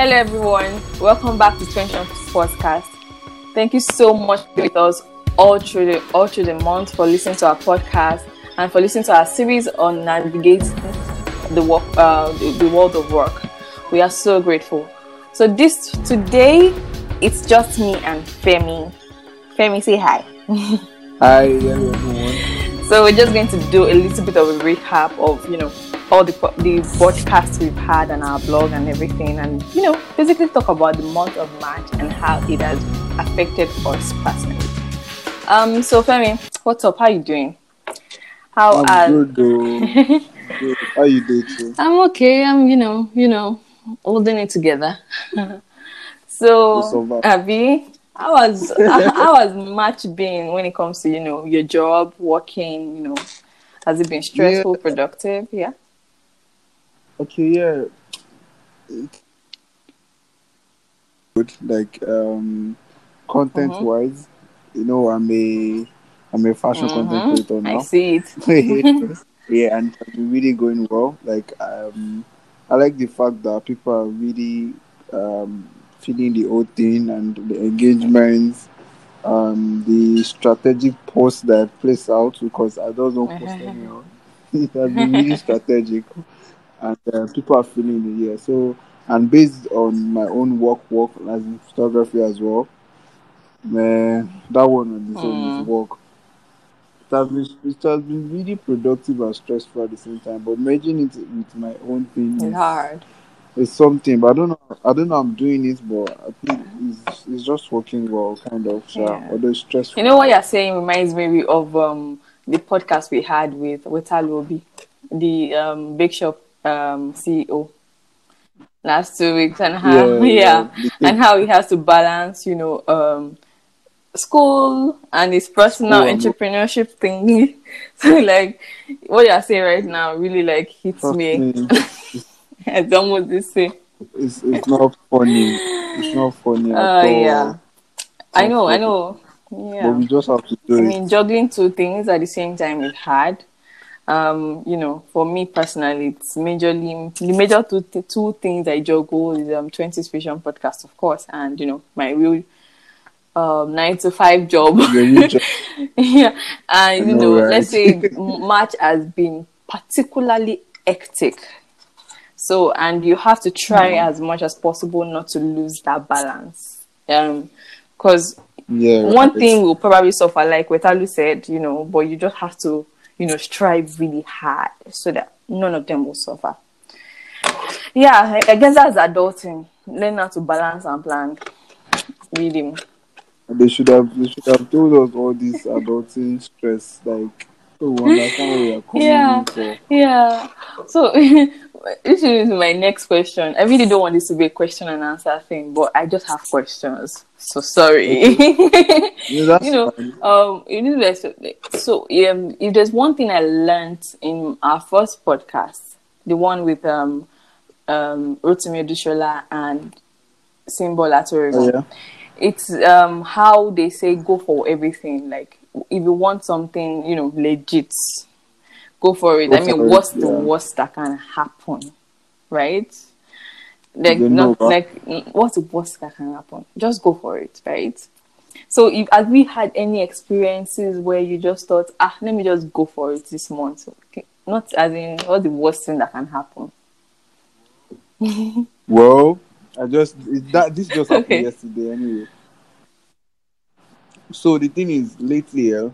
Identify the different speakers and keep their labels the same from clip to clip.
Speaker 1: Hello, everyone. Welcome back to Twenty Podcast. Thank you so much for with us all through the all through the month for listening to our podcast and for listening to our series on navigating the work, uh, the, the world of work. We are so grateful. So this today, it's just me and Femi. Femi, say hi.
Speaker 2: Hi, everyone.
Speaker 1: So we're just going to do a little bit of a recap of you know all the the podcasts we've had and our blog and everything, and you know basically talk about the month of March and how it has affected us personally. Um. So Femi, what's up? How are you doing? How are
Speaker 2: I'm good, though. good. How you doing?
Speaker 1: I'm okay. I'm, you know, you know, holding it together. so. Abby, how was how has March been when it comes to you know your job, working? You know, has it been stressful, productive? Yeah.
Speaker 2: Okay, yeah. Good. Like um, content wise, you know, I'm a I'm a fashion content creator
Speaker 1: I see it.
Speaker 2: yeah, and it's been really going well. Like um, I like the fact that people are really um feeling the whole thing and the engagements. Um, the strategic post that I place out because I don't know post anyhow. it has been really strategic, and uh, people are feeling it. Yeah, so and based on my own work, work as in photography as well. Man, that one on its own is work. It has, been, it has been really productive and stressful at the same time, but merging it with my own thing
Speaker 1: It's
Speaker 2: is,
Speaker 1: hard.
Speaker 2: is something. But I don't know. I don't know. I'm doing it, but I think it's, it's just working well, kind of. So,
Speaker 1: Yeah.
Speaker 2: although it's stressful.
Speaker 1: You know what you're saying reminds me of um the podcast we had with with the um bake shop um CEO last two weeks and how
Speaker 2: Yeah,
Speaker 1: yeah, and how he has to balance you know um school and his personal
Speaker 2: School
Speaker 1: entrepreneurship thing. so like what you're saying right now really like hits
Speaker 2: Trust
Speaker 1: me.
Speaker 2: me,
Speaker 1: it's almost the same.
Speaker 2: it's, it's not funny. It's not funny at
Speaker 1: Uh,
Speaker 2: all.
Speaker 1: yeah. I know, I
Speaker 2: funny.
Speaker 1: know.
Speaker 2: But
Speaker 1: Yeah.
Speaker 2: we just have to do
Speaker 1: I
Speaker 2: it.
Speaker 1: mean, juggling two things at the same time is hard. Um, you know, for me personally, it's majorly the major two two things I juggle is um Twenties Fusion podcast, of course, and you know my real um nine to five job. Yeah, and you
Speaker 2: know, right?
Speaker 1: let's say March has been particularly hectic. So, and you have to try
Speaker 2: Hmm.
Speaker 1: as much as possible not to lose that balance. Um, because
Speaker 2: Yeah.
Speaker 1: one thing will probably suffer, like Wetalu said, you know, but you just have to, you know, strive really hard so that none of them will suffer. Yeah, I guess that's adulting. Learn how to balance and plan. Really.
Speaker 2: They should have they should have told us all this adulting stress, like oh, so we understand what we are coming
Speaker 1: Yeah.
Speaker 2: for.
Speaker 1: Yeah. So this is my next question. I really don't want this to be a question and answer thing, but I just have questions. So sorry.
Speaker 2: Yeah,
Speaker 1: you know,
Speaker 2: fine.
Speaker 1: um, so um, if there's one thing I learned in our first podcast, the one with um, um, Rotimi Odushola and Atoriga,
Speaker 2: Oh, yeah.
Speaker 1: it's um, how they say go for everything. Like if you want something, you know, legit, go for it.
Speaker 2: Go
Speaker 1: I mean,
Speaker 2: it,
Speaker 1: what's the
Speaker 2: yeah.
Speaker 1: worst that can happen, right? Like, not like what's the worst that can happen? Just go for it, right? So, if have we had any experiences where you just thought, ah, let me just go for it this month? Okay. Not as in what's the worst thing that can happen.
Speaker 2: Well, I just it, that this just happened
Speaker 1: Okay.
Speaker 2: yesterday anyway. So the thing is, lately, eh,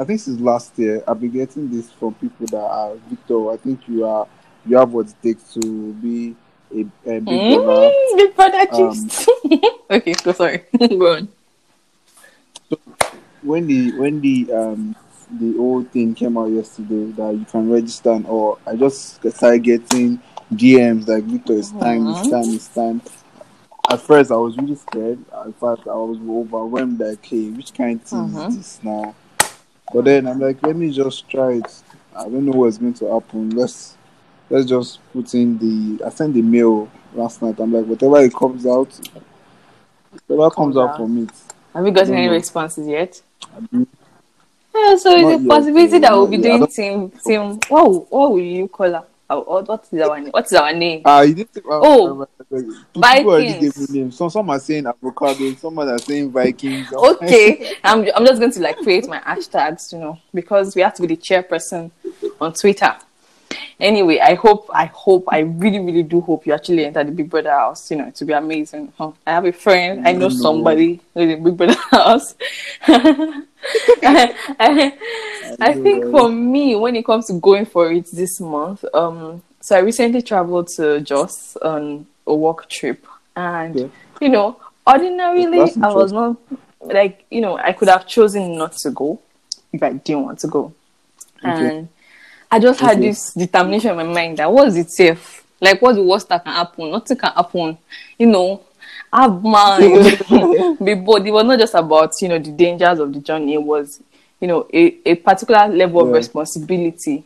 Speaker 2: I think since last year, I've been getting this from people that are Victor. I think you are you have what it takes to be a, a big brother.
Speaker 1: Mm, Big brother
Speaker 2: Um,
Speaker 1: okay, so sorry. go on.
Speaker 2: when the when the um the old thing came out yesterday that you can register and all, I just started getting DMs like Victor, it's time, it's
Speaker 1: Mhm.
Speaker 2: time, it's time. At first, I was really scared. In fact, I was overwhelmed. Like, hey, which kind of thing
Speaker 1: Mhm.
Speaker 2: is this now? But then I'm like, let me just try it. I don't know what's going to happen. Let's let's just put in the. I sent the mail last night. I'm like, whatever it comes out, whatever comes,
Speaker 1: Comes
Speaker 2: out from it.
Speaker 1: Have you gotten any
Speaker 2: no.
Speaker 1: responses yet?
Speaker 2: Mm-hmm.
Speaker 1: Yeah, so it's a
Speaker 2: yet,
Speaker 1: possibility
Speaker 2: no,
Speaker 1: that we'll be
Speaker 2: yet.
Speaker 1: Doing team team. What what will you call her? Uh, what what is our name? What is our name?
Speaker 2: Ah, you didn't. Uh,
Speaker 1: Oh,
Speaker 2: people already gave
Speaker 1: Vikings.
Speaker 2: me names. Some some are saying avocado, some are saying Vikings.
Speaker 1: Okay, I'm I'm just going to like create my hashtags, you know, because we have to be the chairperson on Twitter. Anyway, I hope, I hope, I really, really do hope you actually enter the Big Brother house. You know, it to be amazing. Huh? I have a friend, I know
Speaker 2: No.
Speaker 1: somebody in the Big Brother house. I, think for me, when it comes to going for it this month, um, so I recently traveled to Jos on a work trip, and
Speaker 2: Okay.
Speaker 1: you know, ordinarily I was not like you know I could have chosen not to go if I didn't want to go,
Speaker 2: Okay.
Speaker 1: and I just had
Speaker 2: Okay.
Speaker 1: this determination in my mind that was it safe? Like what's the worst that can happen? Nothing can happen, you know. Have mind, bold. It was not just about you know the dangers of the journey. It was you know a, a particular level of responsibility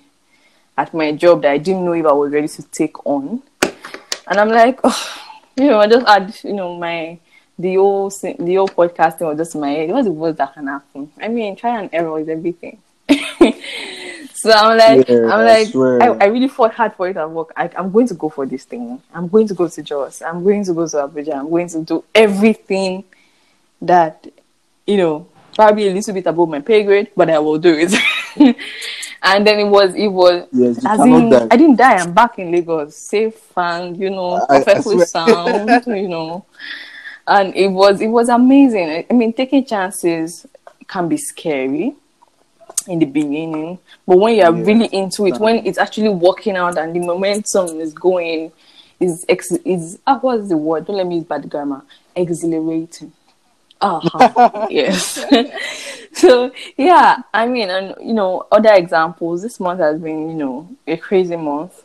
Speaker 1: at my job that I didn't know if I was ready to take on. And I'm like, oh, you know, I just had, you know, my the old the whole podcasting was just in my head. What's the worst that can happen? I mean, try and error is everything. so I'm like,
Speaker 2: Yeah,
Speaker 1: I'm like,
Speaker 2: swear.
Speaker 1: I, I really fought hard for it at work. I, I'm going to go for this thing. I'm going to go to Jos. I'm going to go to Abuja. I'm going to do everything that, you know, probably a little bit above my pay grade, but I will do it. and then it was, it was,
Speaker 2: Yes,
Speaker 1: as in,
Speaker 2: die.
Speaker 1: I didn't die. I'm back in Lagos, safe and you know, perfectly sound. you know, and it was it was amazing. I- mean, taking chances can be scary in the beginning, but when you're
Speaker 2: Yeah.
Speaker 1: really into it, when it's actually working out and the momentum is going, is ex is ah, what's the word? Don't let me use bad grammar. Exhilarating. Uh-huh. yes. so yeah, I mean, and you know, other examples. This month has been, you know, a crazy month.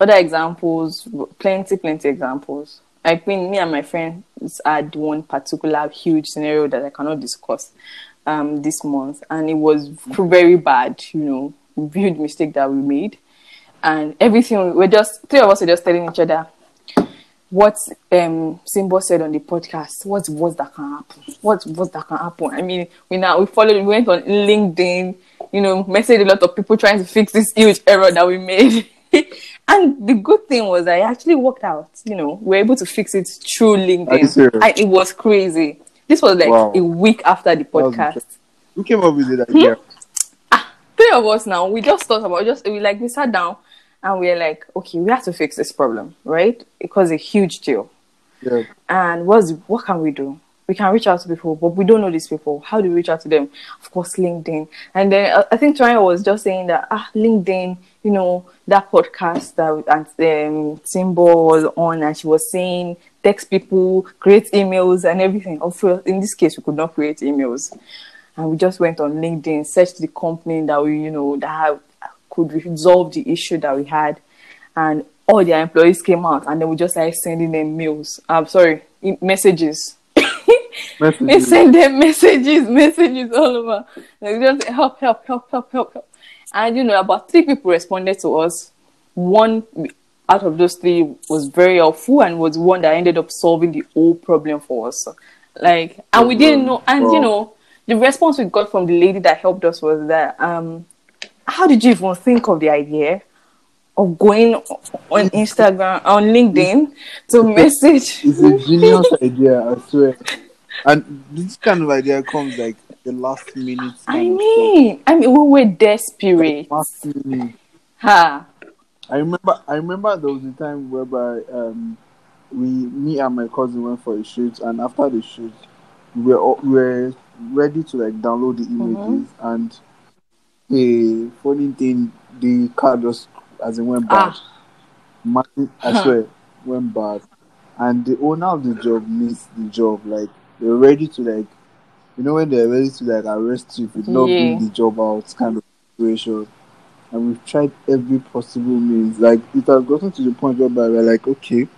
Speaker 1: Other examples, plenty, plenty examples. I mean, me and my friends had one particular huge scenario that I cannot discuss um, this month, and it was very bad. You know, huge mistake that we made, and everything. We're just three of us are just telling each other what um Simbo said on the podcast. What's what's that can happen? What's what that can happen? I mean, we now we followed. We went on LinkedIn. You know, messaged a lot of people trying to fix this huge error that we made. and the good thing was, I actually worked out. You know, we were able to fix it through LinkedIn, and it was crazy. This was like
Speaker 2: Wow.
Speaker 1: a week after the podcast.
Speaker 2: Who came up with it idea?
Speaker 1: three of us now we just thought about just we like we sat down and we are like okay we have to fix this problem right? It because a huge deal.
Speaker 2: Yeah.
Speaker 1: and what's what can we do? We can reach out to people but we don't know these people. How do we reach out to them? Of course linkedin. And then uh, i think Tonya was just saying that ah linkedin you know that podcast that and um Timbo was on and she was saying text people create emails and everything. Also, in this case we could not create emails. And we just went on LinkedIn, searched the company that we, you know, that have, could resolve the issue that we had, and all their employees came out, and then we just like sending them mails. I'm sorry, messages. we
Speaker 2: Messages.
Speaker 1: send them messages, messages all over. Like just help, help, help, help, help, help. And you know, about three people responded to us. One out of those three was very helpful and was one that ended up solving the whole problem for us. Like, and we didn't know, and you know, the response we got from the lady that helped us was that, um, how did you even think of the idea of going on Instagram, on LinkedIn to message?
Speaker 2: It's a genius idea, I swear. And this kind of idea comes like the last minute.
Speaker 1: I mean, I mean, we were desperate.
Speaker 2: last minute.
Speaker 1: Ha.
Speaker 2: I remember. I remember there was a time whereby um, we, me and my cousin went for a shoot, and after the shoot, we were all, we were ready to like download the images, and a funny thing, the car just as it went bad.
Speaker 1: Ah.
Speaker 2: I swear, went bad, and the owner of the job missed the job. Like they're ready to like, you know, when they're ready to like arrest you if you not
Speaker 1: Yeah.
Speaker 2: bring the job out, kind of situation. And we've tried every possible means. Like it has gotten to the point where we're like, okay,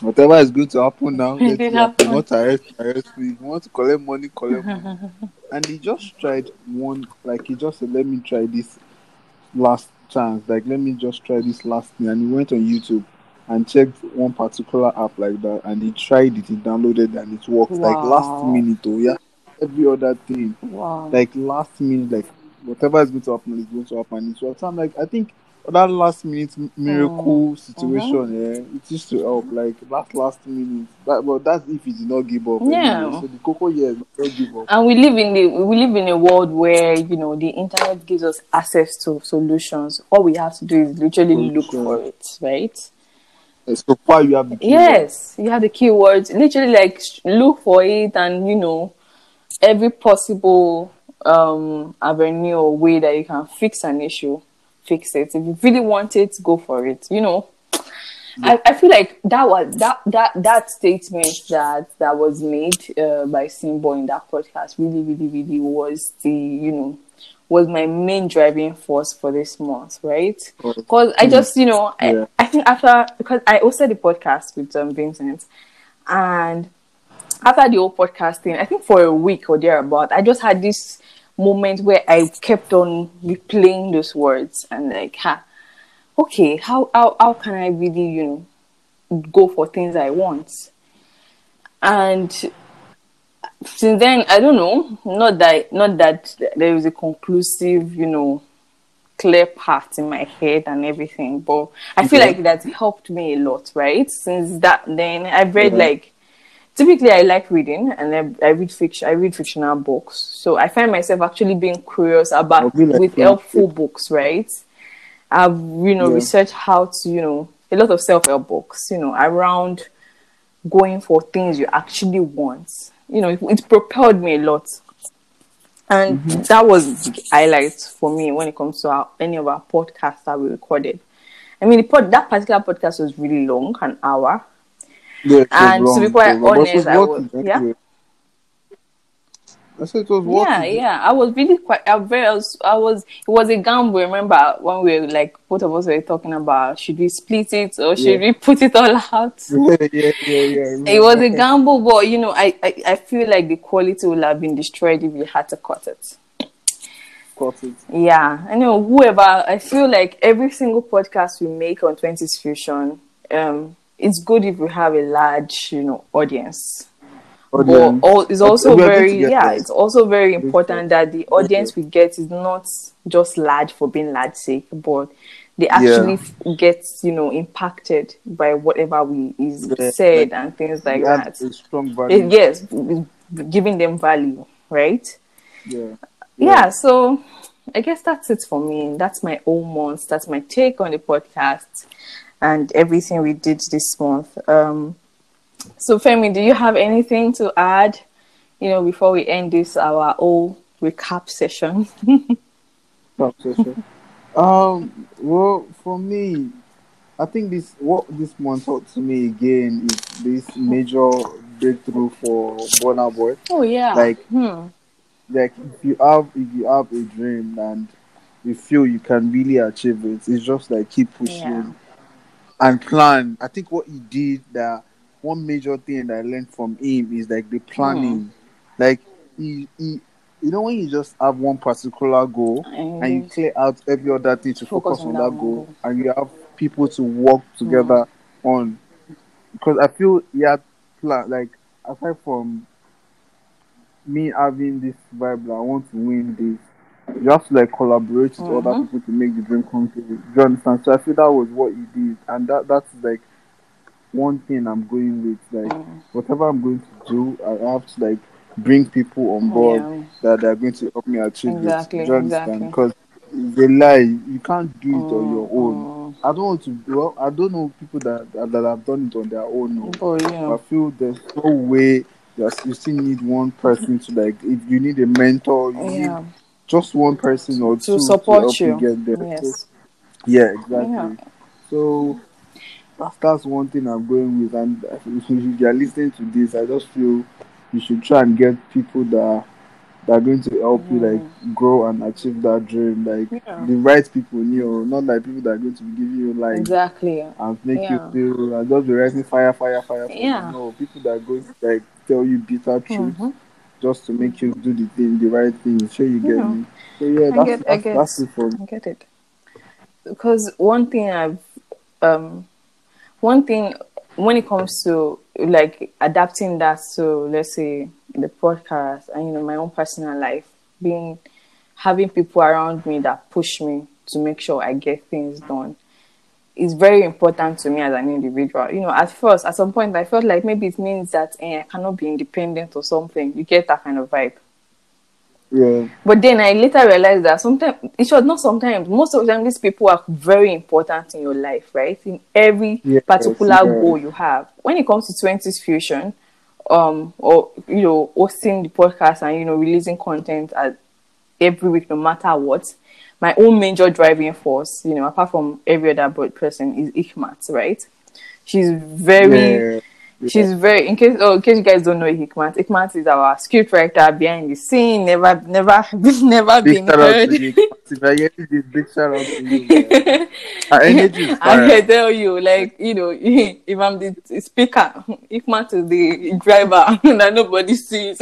Speaker 2: whatever is going to happen now,
Speaker 1: It did
Speaker 2: happen.
Speaker 1: happen.
Speaker 2: You want to arrest, arrest me. If you want to collect money, collect money. and he just tried one, like he just said, let me try this last chance. Like let me just try this last thing. And he went on YouTube and checked one particular app like that, and he tried it. He downloaded and it worked. Like last minute, oh yeah. Every other thing
Speaker 1: Wow.
Speaker 2: like last minute, like whatever is going to happen is going to happen. So I'm like, I think that last minute miracle
Speaker 1: Mm.
Speaker 2: situation, yeah, it used to help. Like that last minute, that, but that's if you did not give up.
Speaker 1: Yeah.
Speaker 2: Anyway. So the cocoa is not give up.
Speaker 1: and we live in the we live in a world where you know the internet gives us access to solutions all we have to do is literally look for it right
Speaker 2: so far, you have the
Speaker 1: yes you have the keywords literally like look for it and you know every possible um avenue or way that you can fix an issue fix it. If you really want it go for it you know? I, I feel like that was that that that statement that that was made uh, by Simbo in that podcast really really really was the you know was my main driving force for this month right? Because I just you know
Speaker 2: Yeah.
Speaker 1: I, I think after because I hosted the podcast with um, Vincent and after the whole podcast thing I think for a week or thereabout I just had this moment where I kept on replaying those words and like ha okay, how how how can I really, you know, go for things I want? And since then, I don't know. Not that not that there is a conclusive, you know, clear path in my head and everything, but I feel
Speaker 2: Okay.
Speaker 1: like that helped me a lot, right? Since that then I've read
Speaker 2: Yeah.
Speaker 1: like typically I like reading and I, I read fiction I read fictional books. So I find myself actually being curious about
Speaker 2: like
Speaker 1: with helpful books, right? I've you know
Speaker 2: Yeah.
Speaker 1: researched how to you know a lot of self help books, you know, around going for things you actually want. You know, it, it propelled me a lot, and
Speaker 2: Mm-hmm.
Speaker 1: that was the highlight for me when it comes to our, any of our podcasts that we recorded. I mean, the pod, that particular podcast was really long, an hour.
Speaker 2: Yeah, it was
Speaker 1: And to be quite
Speaker 2: it was long,
Speaker 1: honest, I was- yeah?
Speaker 2: I said it was worth
Speaker 1: yeah, yeah. I was really quite. I very. I was, I was. It was a gamble. Remember when we were like both of us were talking about should we split it or should
Speaker 2: Yeah.
Speaker 1: we put it all out?
Speaker 2: Yeah, yeah, yeah, yeah.
Speaker 1: It was a gamble, but you know, I, I, I feel like the quality would have been destroyed if we had to cut it.
Speaker 2: Cut it.
Speaker 1: Yeah, I know. Whoever, I feel like every single podcast we make on 20s Fusion, um, it's good if we have a large, you know, audience.
Speaker 2: Audience.
Speaker 1: But all, it's also very, yeah,
Speaker 2: there.
Speaker 1: it's also very important that the audience we get is not just large for being large sake, but they actually f- get, you know, impacted by whatever we is
Speaker 2: Yeah,
Speaker 1: said
Speaker 2: like,
Speaker 1: and things like that.
Speaker 2: strong value.
Speaker 1: yes, giving them value, right?
Speaker 2: Yeah.
Speaker 1: yeah. so I guess that's it for me. That's my own month. That's my take on the podcast and everything we did this month. Um, so Femi, do you have anything to add? You know, before we end this our whole recap session.
Speaker 2: Stop session. um. Well, for me, I think this what this month taught to me again is this major breakthrough for Burna Boy.
Speaker 1: oh yeah.
Speaker 2: Like-
Speaker 1: hmm.
Speaker 2: Like if you have if you have a dream and you feel you can really achieve it, it's just like keep pushing
Speaker 1: Yeah.
Speaker 2: And plan. I think what he did that one major thing that I learned from him is like the planning. Hmm. Like he, he you know when you just have one particular goal and you clear out every other thing to
Speaker 1: Focus
Speaker 2: focus,
Speaker 1: on
Speaker 2: on
Speaker 1: that
Speaker 2: that goal,
Speaker 1: goal.
Speaker 2: and you have people to work hmm. together on because I feel he had plan like aside from me having this vibe that I want to win this, you have to like collaborate with other
Speaker 1: Mhm.
Speaker 2: people to make the dream come true. Do you understand? So I feel that was what he did, and that that's like one thing I'm going with. Like
Speaker 1: Mm.
Speaker 2: whatever I'm going to do, I have to like bring people on board
Speaker 1: Yeah.
Speaker 2: that they're going to help me achieve
Speaker 1: Exactly,
Speaker 2: it. Do you understand?
Speaker 1: exactly.
Speaker 2: Because they lie. You can't do it on your own.
Speaker 1: Mm,
Speaker 2: I don't want to. Well, I don't know people that that, that have done it on their own.
Speaker 1: mm. But
Speaker 2: I feel there's no way. You you still need one person to like. If you need a mentor, you
Speaker 1: yeah,
Speaker 2: need just one person or two
Speaker 1: to support
Speaker 2: help
Speaker 1: you.
Speaker 2: get there. So,
Speaker 1: Yes.
Speaker 2: yeah, exactly.
Speaker 1: Yeah.
Speaker 2: So that's that's one thing I'm going with. And if you are listening to this, I just feel you should try and get people that that are going to help you like grow and achieve that dream. Like
Speaker 1: Yeah.
Speaker 2: the right people, you know, not like people that are going to be giving you like
Speaker 1: Exactly.
Speaker 2: and make
Speaker 1: Yeah.
Speaker 2: you feel and just be writing fire, fire, fire. fire.
Speaker 1: Yeah.
Speaker 2: No, people that are going to like tell you bitter truth
Speaker 1: Mhm.
Speaker 2: Just to make you do the thing, the right thing. Sure, you get
Speaker 1: Yeah.
Speaker 2: me. So yeah,
Speaker 1: I
Speaker 2: that's
Speaker 1: get- I
Speaker 2: that's, that's it for me.
Speaker 1: I get it. Because one thing I've, um, one thing when it comes to like adapting that to let's say the podcast and you know my own personal life, being having people around me that push me to make sure I get things done is very important to me as an individual. You know, at first, at some point, I felt like maybe it means that eh, I cannot be independent or something. You get that kind of vibe.
Speaker 2: Yeah.
Speaker 1: But then I later realized that sometimes, it should not sometimes, most of the time, these people are very important in your life, right? In every
Speaker 2: Yes,
Speaker 1: particular
Speaker 2: yeah.
Speaker 1: goal you have. When it comes to 20s Fusion, um, or, you know, hosting the podcast and, you know, releasing content at every week, no matter what, my own major driving force, you know, apart from every other person, is Ikmat, right? She's very,
Speaker 2: Yeah.
Speaker 1: She's very. In case, oh, in case you guys don't know Ikmat, Ikmat is our script writer behind the scene. Never, never, never
Speaker 2: Big
Speaker 1: been heard.
Speaker 2: If I get this, big shout out to you. Her energy is
Speaker 1: I can tell you, like, you know, if I'm the speaker, Ikmat is the driver that nobody sees.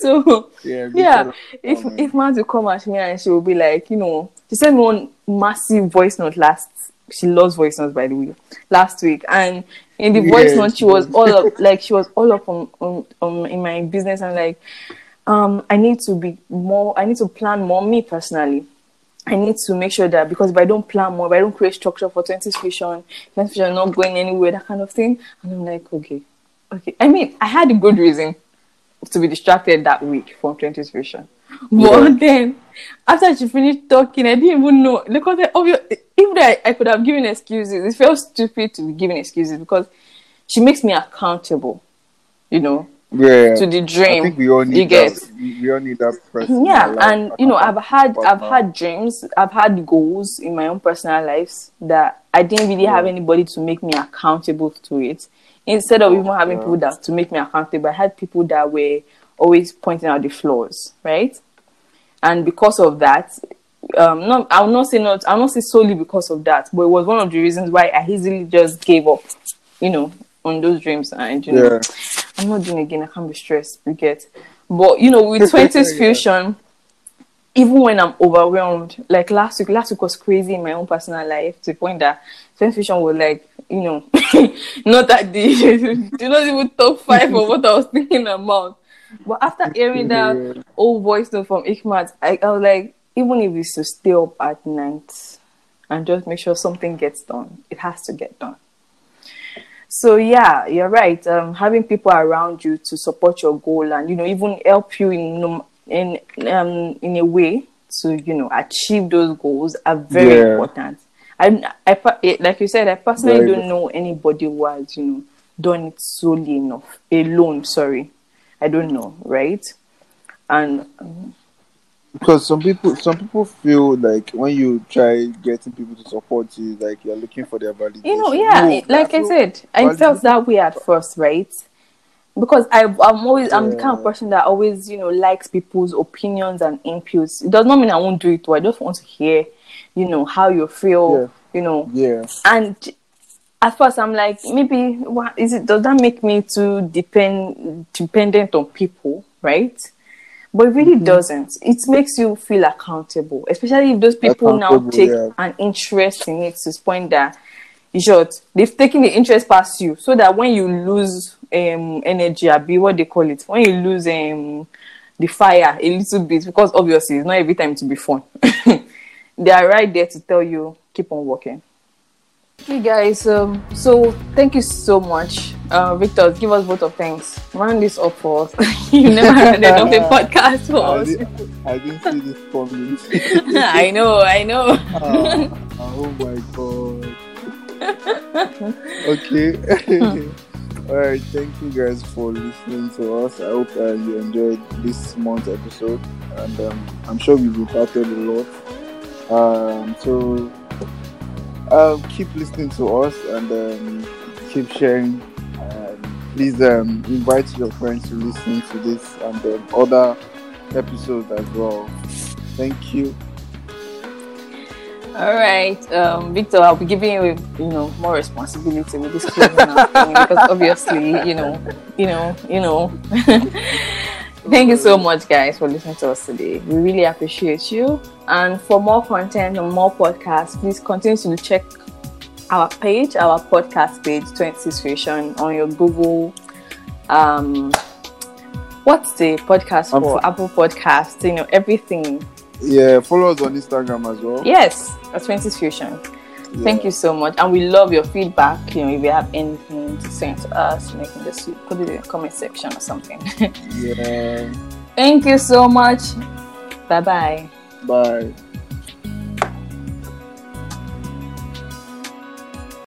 Speaker 1: so,
Speaker 2: Yeah,
Speaker 1: yeah, if if man will come at me and she will be like, you know, she sent me one massive voice note last. She loves voice notes, by the way. Last week, and in the voice
Speaker 2: Yes,
Speaker 1: note, she was all up, like she was all up on, on, on in my business, and like, um, I need to be more. I need to plan more. Me personally, I need to make sure that because if I don't plan more, if I don't create structure for 20 fusion, 20 fusion not going anywhere, that kind of thing. And I'm like, okay, okay. I mean, I had a good reason to be distracted that week from 20 fusion. But then, after she finished talking, I didn't even know. Because I, obvious, even I, I could have given excuses, it felt stupid to be giving excuses because she makes me accountable, you know,
Speaker 2: Yeah.
Speaker 1: to the dream.
Speaker 2: I think we all need
Speaker 1: you get
Speaker 2: that. We all need that person.
Speaker 1: yeah and you know i've had i've had dreams i've had goals in my own personal lives that i didn't really have anybody to make me accountable to it instead of oh, even having
Speaker 2: Yeah.
Speaker 1: people that to make me accountable i had people that were always pointing out the flaws right and because of that um no i'll not say not i'll not say solely because of that but it was one of the reasons why i easily just gave up you know on those dreams and you know
Speaker 2: Yeah.
Speaker 1: I'm not doing again. I can't be stressed. You get, but you know, with 20s
Speaker 2: Yeah.
Speaker 1: fusion, even when I'm overwhelmed, like last week, last week was crazy in my own personal life to the point that 20s fusion was like, you know, not that the do not even top five of what I was thinking about. But after hearing that old voice note from Ikmat, I, I was like, even if it's to stay up at night and just make sure something gets done, it has to get done. So yeah, you're right. Um, having people around you to support your goal and you know even help you in in um in a way to you know achieve those goals are very
Speaker 2: Yeah.
Speaker 1: important. I, I eh, like you said, I personally
Speaker 2: Very
Speaker 1: don't know anybody who has you know done it solely enough alone. Sorry, I don't know, right? And um,
Speaker 2: because some people some people feel like when you try getting people to support you like you're looking for their validation
Speaker 1: you know, yeah,
Speaker 2: No,
Speaker 1: like I said, I felt that way at first, right? Because I, I'm always, I'm the kind of person that always, you know, likes people's opinions and inputs. It does not mean I won't do it. Too. I just want to hear, you know, how you feel,
Speaker 2: Yeah.
Speaker 1: you know.
Speaker 2: yeah
Speaker 1: And at first, I'm like, maybe, what is it? Does that make me too depend dependent on people, right? But it really
Speaker 2: Mm-hmm.
Speaker 1: doesn't. It makes you feel accountable, especially if those people now take
Speaker 2: yeah.
Speaker 1: an interest in it to the point that, in short, they've taken the interest past you, so that when you lose um energy, be what they call it, when you lose um the fire a little bit, because obviously it's not every time to be fun. they are right there to tell you keep on working. Okay, guys. Um, so thank you so much, uh, Victor. Give us both of thanks. Run this up for us. you never had enough a podcast for
Speaker 2: I,
Speaker 1: us.
Speaker 2: did, I didn't see this coming
Speaker 1: I know, I know.
Speaker 2: Ah, oh my god okay all right thank you guys for listening to us i hope uh, you enjoyed this month's episode and um, i'm sure we've imparted a lot um, so um, keep listening to us and um, keep sharing um, please um, invite your friends to listen to this and um, other episodes as well thank you
Speaker 1: All right, um, Victor. I'll be giving you, you know, more responsibility with this because obviously, you know, you know, you know. Thank you so much, guys, for listening to us today. We really appreciate you. And for more content and more podcasts, please continue to check our page, our podcast page, 20s Fusion, on your Google. Um, what's the podcast for? Apple Podcasts, you know, everything.
Speaker 2: Yeah, follow us on Instagram as well.
Speaker 1: Yes, at 20s Fusion.
Speaker 2: Yeah.
Speaker 1: Thank you so much, and we love your feedback. You know, if you have anything to say to us, you can just put it in the comment section or something.
Speaker 2: Yeah.
Speaker 1: Thank you so much. Bye bye.
Speaker 2: Bye.